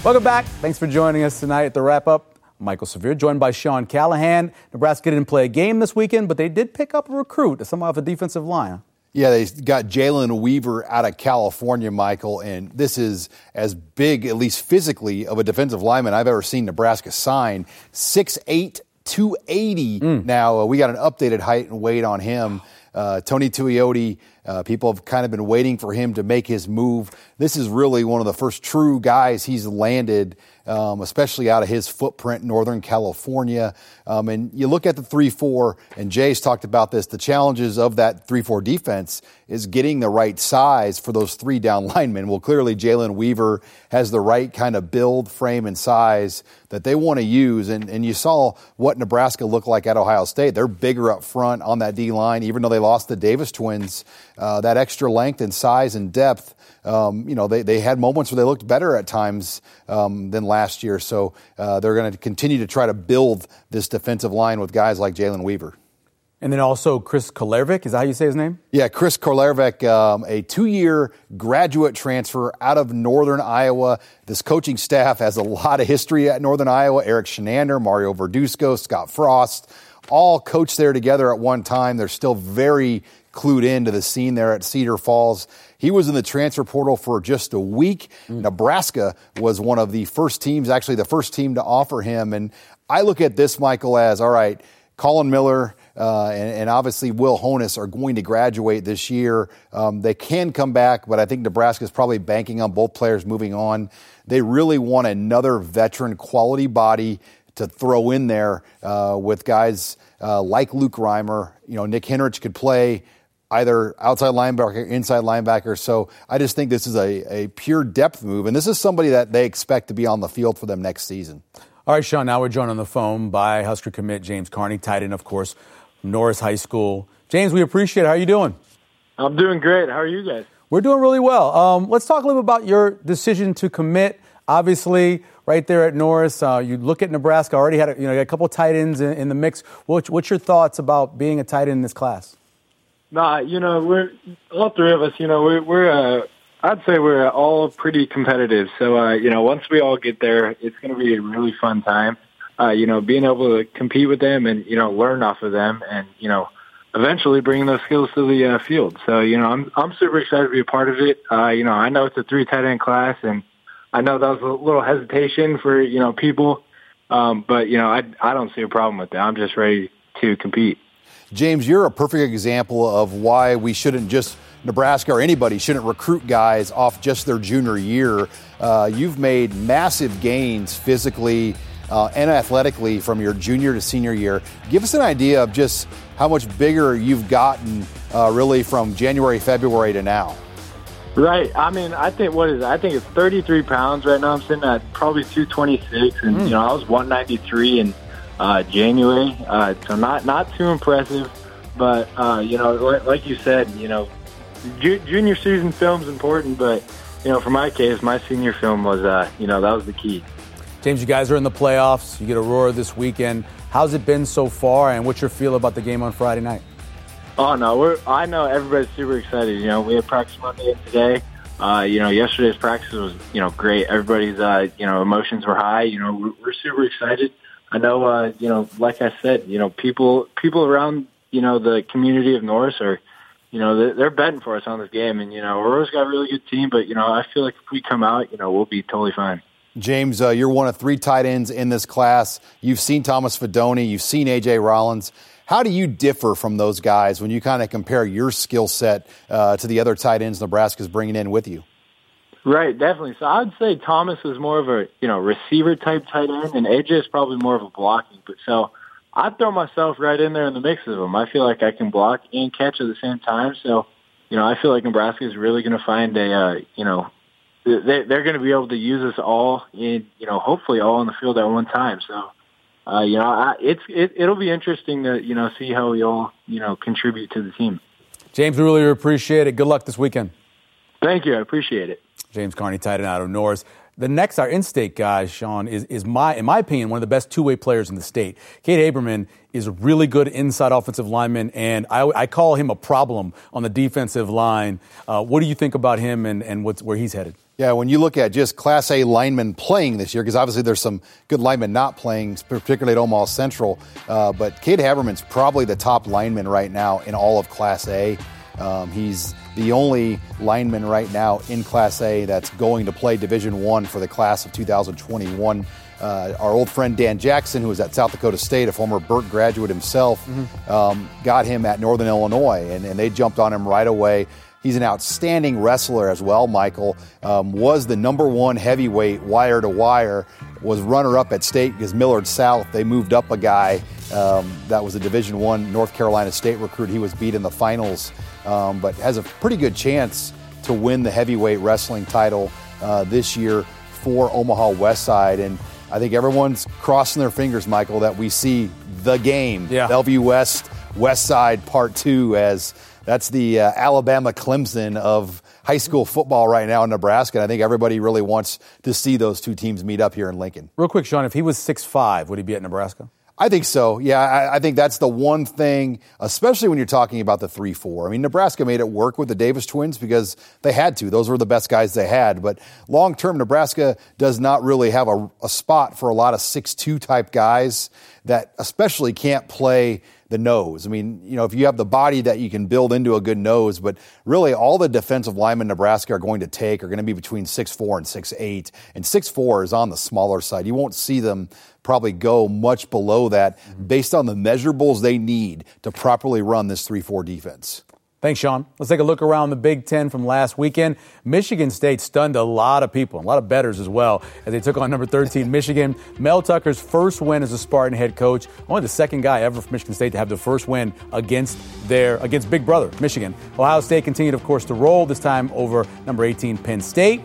Welcome back. Thanks for joining us tonight at the wrap up. Mike'l Severe, joined by Sean Callahan. Nebraska didn't play a game this weekend, but they did pick up a recruit, some off a defensive line. Yeah, they got Jalen Weaver out of California, Mike'l, and this is as big, at least physically, of a defensive lineman I've ever seen Nebraska sign. 6'8, 280 mm. now. Uh, we got an updated height and weight on him. Uh, Tony Tuioti, uh, people have kind of been waiting for him to make his move. This is really one of the first true guys he's landed um, especially out of his footprint, Northern California. Um, and you look at the 3 4, and Jay's talked about this. The challenges of that 3 4 defense is getting the right size for those three down <laughs> linemen. Well, clearly, Jalen Weaver has the right kind of build, frame, and size that they want to use. And, and you saw what Nebraska looked like at Ohio State. They're bigger up front on that D line, even though they lost the Davis twins. Uh, that extra length and size and depth um, you know, they, they had moments where they looked better at times um, than last year. So uh, they're going to continue to try to build this defensive line with guys like Jalen Weaver. And then also Chris Kolarevic, is that how you say his name? Yeah, Chris Kolarevic, um, a two-year graduate transfer out of Northern Iowa. This coaching staff has a lot of history at Northern Iowa. Erik Chinander, Mario Verduzco, Scott Frost, all coached there together at one time. They're still very clued into the scene there at Cedar Falls. He was in the transfer portal for just a week. Mm. Nebraska was one of the first teams, actually the first team to offer him. And I look at this, Mike'l, as all right, Collin Miller. Uh, and, and, obviously, Will Honas are going to graduate this year. Um, they can come back, but I think Nebraska is probably banking on both players moving on. They really want another veteran quality body to throw in there uh, with guys uh, like Luke Reimer. You know, Nick Henrich could play either outside linebacker, inside linebacker. So I just think this is a, a pure depth move, and this is somebody that they expect to be on the field for them next season. All right, Sean, now we're joined on the phone by Husker commit James Carney, tight end, of course, Norris High School. James, we appreciate it. How are you doing? I'm doing great. How are you guys? We're doing really well. Um, let's talk a little bit about your decision to commit. Obviously, right there at Norris, uh, you look at Nebraska. Already had a, you know a couple tight ends in, in the mix. What's, what's your thoughts about being a tight end in this class? Nah, you know, we're all three of us. You know, we're we're. Uh, I'd say we're all pretty competitive. So, uh, you know, once we all get there, it's going to be a really fun time. Uh, you know, being able to compete with them and you know learn off of them, and you know, eventually bringing those skills to the uh, field. So, you know, I'm I'm super excited to be a part of it. Uh, you know, I know it's a three tight end class, and I know that was a little hesitation for you know people, um, but you know, I I don't see a problem with that. I'm just ready to compete. James, you're a perfect example of why we shouldn't just Nebraska or anybody shouldn't recruit guys off just their junior year. Uh, you've made massive gains physically uh, and athletically from your junior to senior year. Give us an idea of just how much bigger you've gotten uh, really from January, February to now. Right. I mean, I think what is it? I think it's 33 pounds right now. I'm sitting at probably 226, and mm. you know I was 193 in uh, January. Uh, so not not too impressive, but uh, you know, like you said, you know, ju- junior season film's important, but you know, for my case, my senior film was, uh, you know, that was the key. James, you guys are in the playoffs. You get Aurora this weekend. How's it been so far, and what's your feel about the game on Friday night? Oh no, we're I know everybody's super excited. You know, we had practice Monday and today. Uh, you know, yesterday's practice was you know great. Everybody's uh, you know emotions were high. You know, we're, we're super excited. I know, uh, you know, like I said, you know, people people around, you know, the community of Norris are, you know, they're, they're betting for us on this game, and you know, Aurora's got a really good team, but you know, I feel like if we come out, you know, we'll be totally fine. James, uh, you're one of three tight ends in this class. You've seen Thomas Fidone, you've seen AJ Rollins. How do you differ from those guys when you kind of compare your skill set uh, to the other tight ends Nebraska's bringing in with you? Right, definitely. So I'd say Thomas is more of a you know receiver type tight end, and AJ is probably more of a blocking. But so I'd throw myself right in there in the mix of them. I feel like I can block and catch at the same time. So you know, I feel like Nebraska is really going to find a uh, you know they, they're going to be able to use us all in you know hopefully all on the field at one time. So. Uh, you know, I, it's it, it'll be interesting to you know see how we all you know contribute to the team. James, we really appreciate it. Good luck this weekend. Thank you. I appreciate it. James Carney, tight end out of Norris. the next, our in-state guy, Sean, is, is my, in my opinion, one of the best two-way players in the state. Cade Haberman is a really good inside offensive lineman, and I, I call him a problem on the defensive line. Uh, what do you think about him and, and what's, where he's headed? Yeah, when you look at just Class A linemen playing this year, because obviously there's some good linemen not playing, particularly at Omaha Central, uh, but Cade Haberman's probably the top lineman right now in all of Class A. Um, he's the only lineman right now in Class A that's going to play Division One for the class of 2021. Uh, our old friend Dan Jackson, who was at South Dakota State, a former Burke graduate himself, mm-hmm. um, got him at Northern Illinois, and, and, they jumped on him right away. He's an outstanding wrestler as well. Mike'l um, was the number one heavyweight wire to wire. Was runner up at state because Millard South they moved up a guy um, that was a Division One North Carolina State recruit. He was beat in the finals um, but has a pretty good chance to win the heavyweight wrestling title uh, this year for Omaha West Side. And I think everyone's crossing their fingers, Mike'l, that we see the game, yeah. Bellevue West, West Side Part 2, as that's the uh, Alabama Clemson of high school football right now in Nebraska. And I think everybody really wants to see those two teams meet up here in Lincoln. Real quick, Sean, if he was six five, would he be at Nebraska? I think so. Yeah, I, I, think that's the one thing, especially when you're talking about the 3 4. I mean, Nebraska made it work with the Davis twins because they had to. Those were the best guys they had. But long term, Nebraska does not really have a, a spot for a lot of 6 2 type guys that especially can't play the nose. I mean, you know, if you have the body that you can build into a good nose, but really all the defensive linemen Nebraska are going to take are going to be between six four and six eight, and six four is on the smaller side. You won't see them probably go much below that mm-hmm. based on the measurables they need to properly run this 3 4 defense. Thanks, Sean. Let's take a look around the Big Ten from last weekend. Michigan State stunned a lot of people, a lot of bettors as well, as they took on number 13 <laughs> Michigan. Mel Tucker's first win as a Spartan head coach, only the second guy ever from Michigan State to have the first win against their against Big Brother Michigan. Ohio State continued, of course, to roll this time over number 18 Penn State.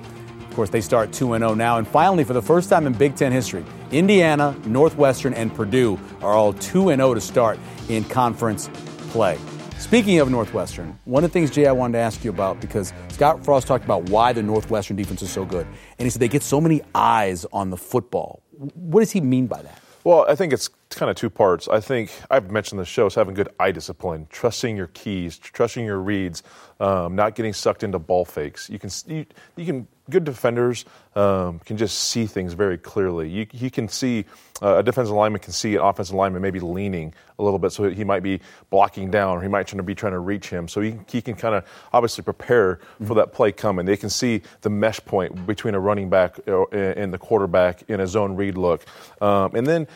Of course, they start 2 0 now. And finally, for the first time in Big Ten history, Indiana, Northwestern, and Purdue are all 2 0 to start in conference play. Speaking of Northwestern, one of the things, Jay, I wanted to ask you about because Scott Frost talked about why the Northwestern defense is so good. And he said they get so many eyes on the football. What does he mean by that? Well, I think it's kind of two parts. I think I've mentioned the show is having good eye discipline, trusting your keys, trusting your reads, um, not getting sucked into ball fakes. You can you, you can good defenders um, can just see things very clearly. You, you can see uh, a defensive lineman can see an offensive lineman maybe leaning a little bit, so he might be blocking down, or he might try to be trying to reach him. So he, he can kind of obviously prepare mm-hmm. for that play coming. They can see the mesh point between a running back uh, and the quarterback in a zone read look, um, and then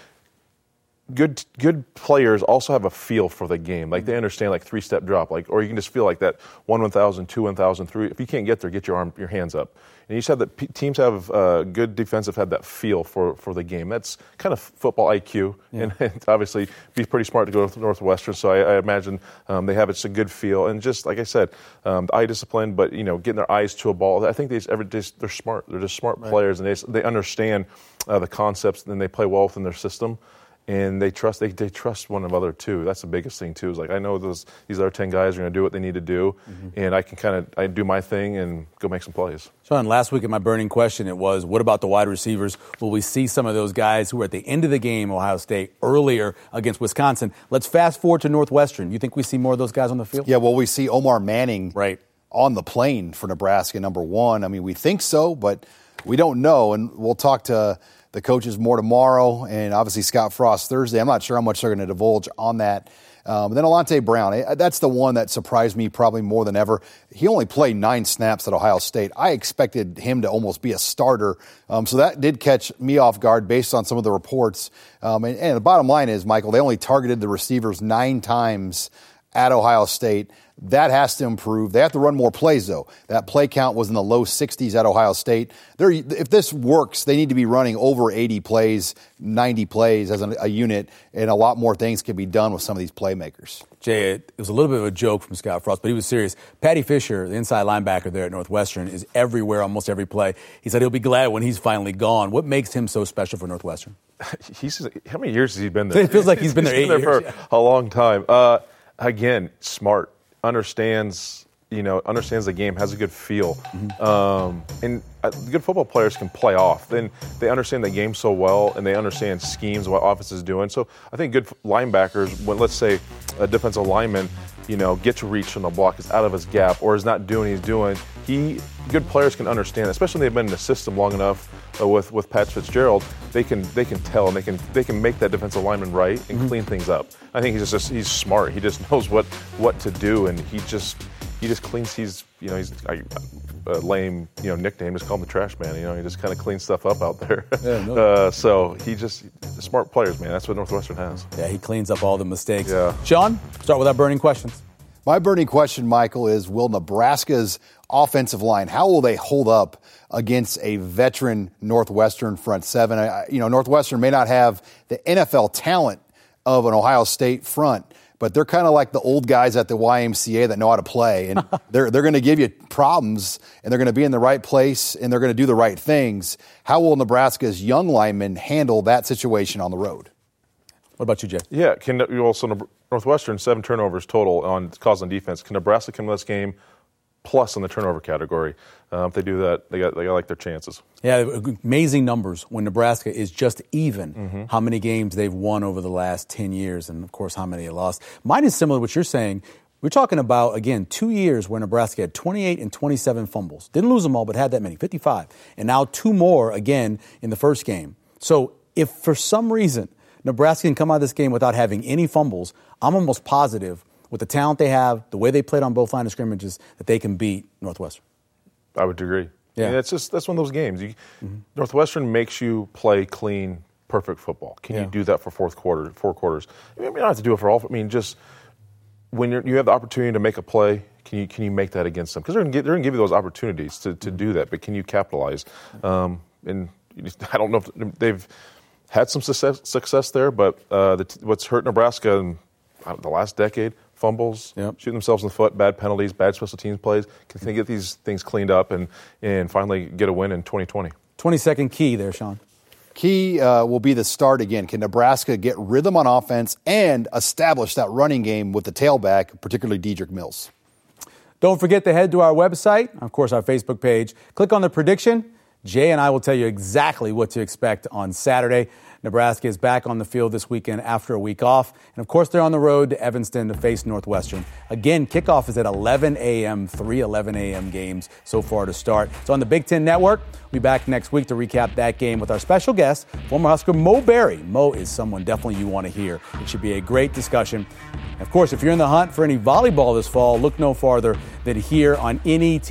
good good players also have a feel for the game. Like they understand like three step drop, like or you can just feel like that one one thousand, two one thousand, three. If you can't get there, get your arm your hands up. And you said that p- teams have uh, good defensive had that feel for, for the game. That's kind of football IQ, yeah. and, and, obviously be pretty smart to go to Northwestern. So I, I imagine um, they have it's a good feel, and just like I said, um, eye discipline, but you know getting their eyes to a ball. I think they just, every, just, they're smart. They're just smart right. players, and they they understand uh, the concepts, and they play well within their system and they trust they, they trust one another too. That's the biggest thing too. Is like I know those these other ten guys are going to do what they need to do, mm-hmm. and I can kind of I do my thing and go make some plays. Sean, last week in my burning question it was, what about the wide receivers? Will we see some of those guys who were at the end of the game, Ohio State, earlier against Wisconsin? Let's fast forward to Northwestern. You think we see more of those guys on the field? Yeah, well, we see Omar Manning right on the plane for Nebraska, number one. I mean, we think so, but we don't know, and we'll talk to the coaches more tomorrow, and obviously Scott Frost Thursday. I'm not sure how much they're going to divulge on that. Um, then Alante Brown, eh, that's the one that surprised me probably more than ever. He only played nine snaps at Ohio State. I expected him to almost be a starter, um, so that did catch me off guard based on some of the reports. Um, and, and the bottom line is, Mike'l, they only targeted the receivers nine times at Ohio State. That has to improve. They have to run more plays, though. That play count was in the low 60s at Ohio State. They're, if this works, they need to be running over 80 plays, 90 plays as a, a unit, and a lot more things can be done with some of these playmakers. Jay, it was a little bit of a joke from Scott Frost, but he was serious. Paddy Fisher, the inside linebacker there at Northwestern, is everywhere almost every play. He said he'll be glad when he's finally gone. What makes him so special for Northwestern? <laughs> he's how many years has he been there? It feels like he's been <laughs> there he's eight been there years, for yeah. a long time. Uh, again, smart understands you know, understands the game, has a good feel. Um, and uh, good football players can play off. Then they understand the game so well, and they understand schemes, what offense is doing. So I think good linebackers, when let's say a defensive lineman, you know, gets reach on the block, is out of his gap, or is not doing he's doing, he good players can understand, especially when they've been in the system long enough uh, with with Pat Fitzgerald, they can they can tell and they can they can make that defensive lineman right and clean things up. I think he's just he's smart. He just <laughs> knows what what to do, and he just he just cleans. He's you know he's a, a lame you know nickname. Just call him the trash man. You know he just kind of cleans stuff up out there. Yeah, no. <laughs> uh, so he just smart players, man. That's what Northwestern has. Yeah, he cleans up all the mistakes. Yeah. Sean, start with our burning questions. My burning question, Mike'l, is will Nebraska's offensive line, how will they hold up against a veteran Northwestern front seven? I, you know, Northwestern may not have the NFL talent of an Ohio State front, but they're kind of like the old guys at the YMCA that know how to play. And <laughs> they're, they're going to give you problems and they're going to be in the right place and they're going to do the right things. How will Nebraska's young linemen handle that situation on the road? What about you, Jay? Yeah, can you also Northwestern seven turnovers total on calls on defense. Can Nebraska come to this game plus in the turnover category? Uh, if they do that, they got they got like their chances. Yeah, amazing numbers when Nebraska is just even how many games they've won over the last 10 years, and of course, how many they lost. Mine is similar to what you're saying. We're talking about, again, two years where Nebraska had 28 and 27 fumbles. Didn't lose them all, but had that many, 55. And now two more again in the first game. So if for some reason Nebraska can come out of this game without having any fumbles, I'm almost positive with the talent they have, the way they played on both line of scrimmages, that they can beat Northwestern. I would agree. Yeah. Yeah, it's just that's one of those games. You, Northwestern makes you play clean, perfect football. Can Yeah. you do that for fourth quarter, four quarters? I mean, you don't have to do it for all. I mean, just when you're, you have the opportunity to make a play, can you can you make that against them? Because they're going to give you those opportunities to, to do that, but can you capitalize? Um, and <laughs> I don't know if they've had some success, success there, but uh, the, what's hurt Nebraska in the last decade fumbles, Yep. shooting themselves in the foot, bad penalties, bad special teams plays. Can they get these things cleaned up and, and finally get a win in 2020? 20 second key there, Sean. Key uh, will be the start again. Can Nebraska get rhythm on offense and establish that running game with the tailback, particularly Dedrick Mills? Don't forget to head to our website, of course, our Facebook page. Click on the prediction. Jay and I will tell you exactly what to expect on Saturday. Nebraska is back on the field this weekend after a week off. And of course, they're on the road to Evanston to face Northwestern. Again, kickoff is at 11 a.m., three 11 a.m. games so far to start. It's on the Big Ten Network. We'll be back next week to recap that game with our special guest, former Husker Mo Berry. Mo is someone definitely you want to hear. It should be a great discussion. Of course, if you're in the hunt for any volleyball this fall, look no farther than here on NET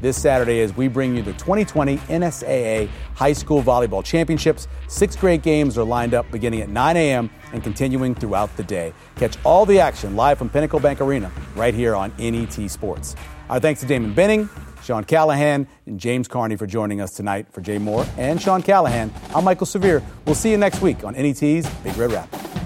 this Saturday as we bring you the 2020 NSAA High School Volleyball Championships. Six great games are lined up beginning at 9 a.m. and continuing throughout the day. Catch all the action live from Pinnacle Bank Arena right here on NET Sports. Our thanks to Damon Benning, Sean Callahan, and James Carney for joining us tonight. For Jay Moore and Sean Callahan, I'm Mike'l Severe. We'll see you next week on NET's Big Red Wrap.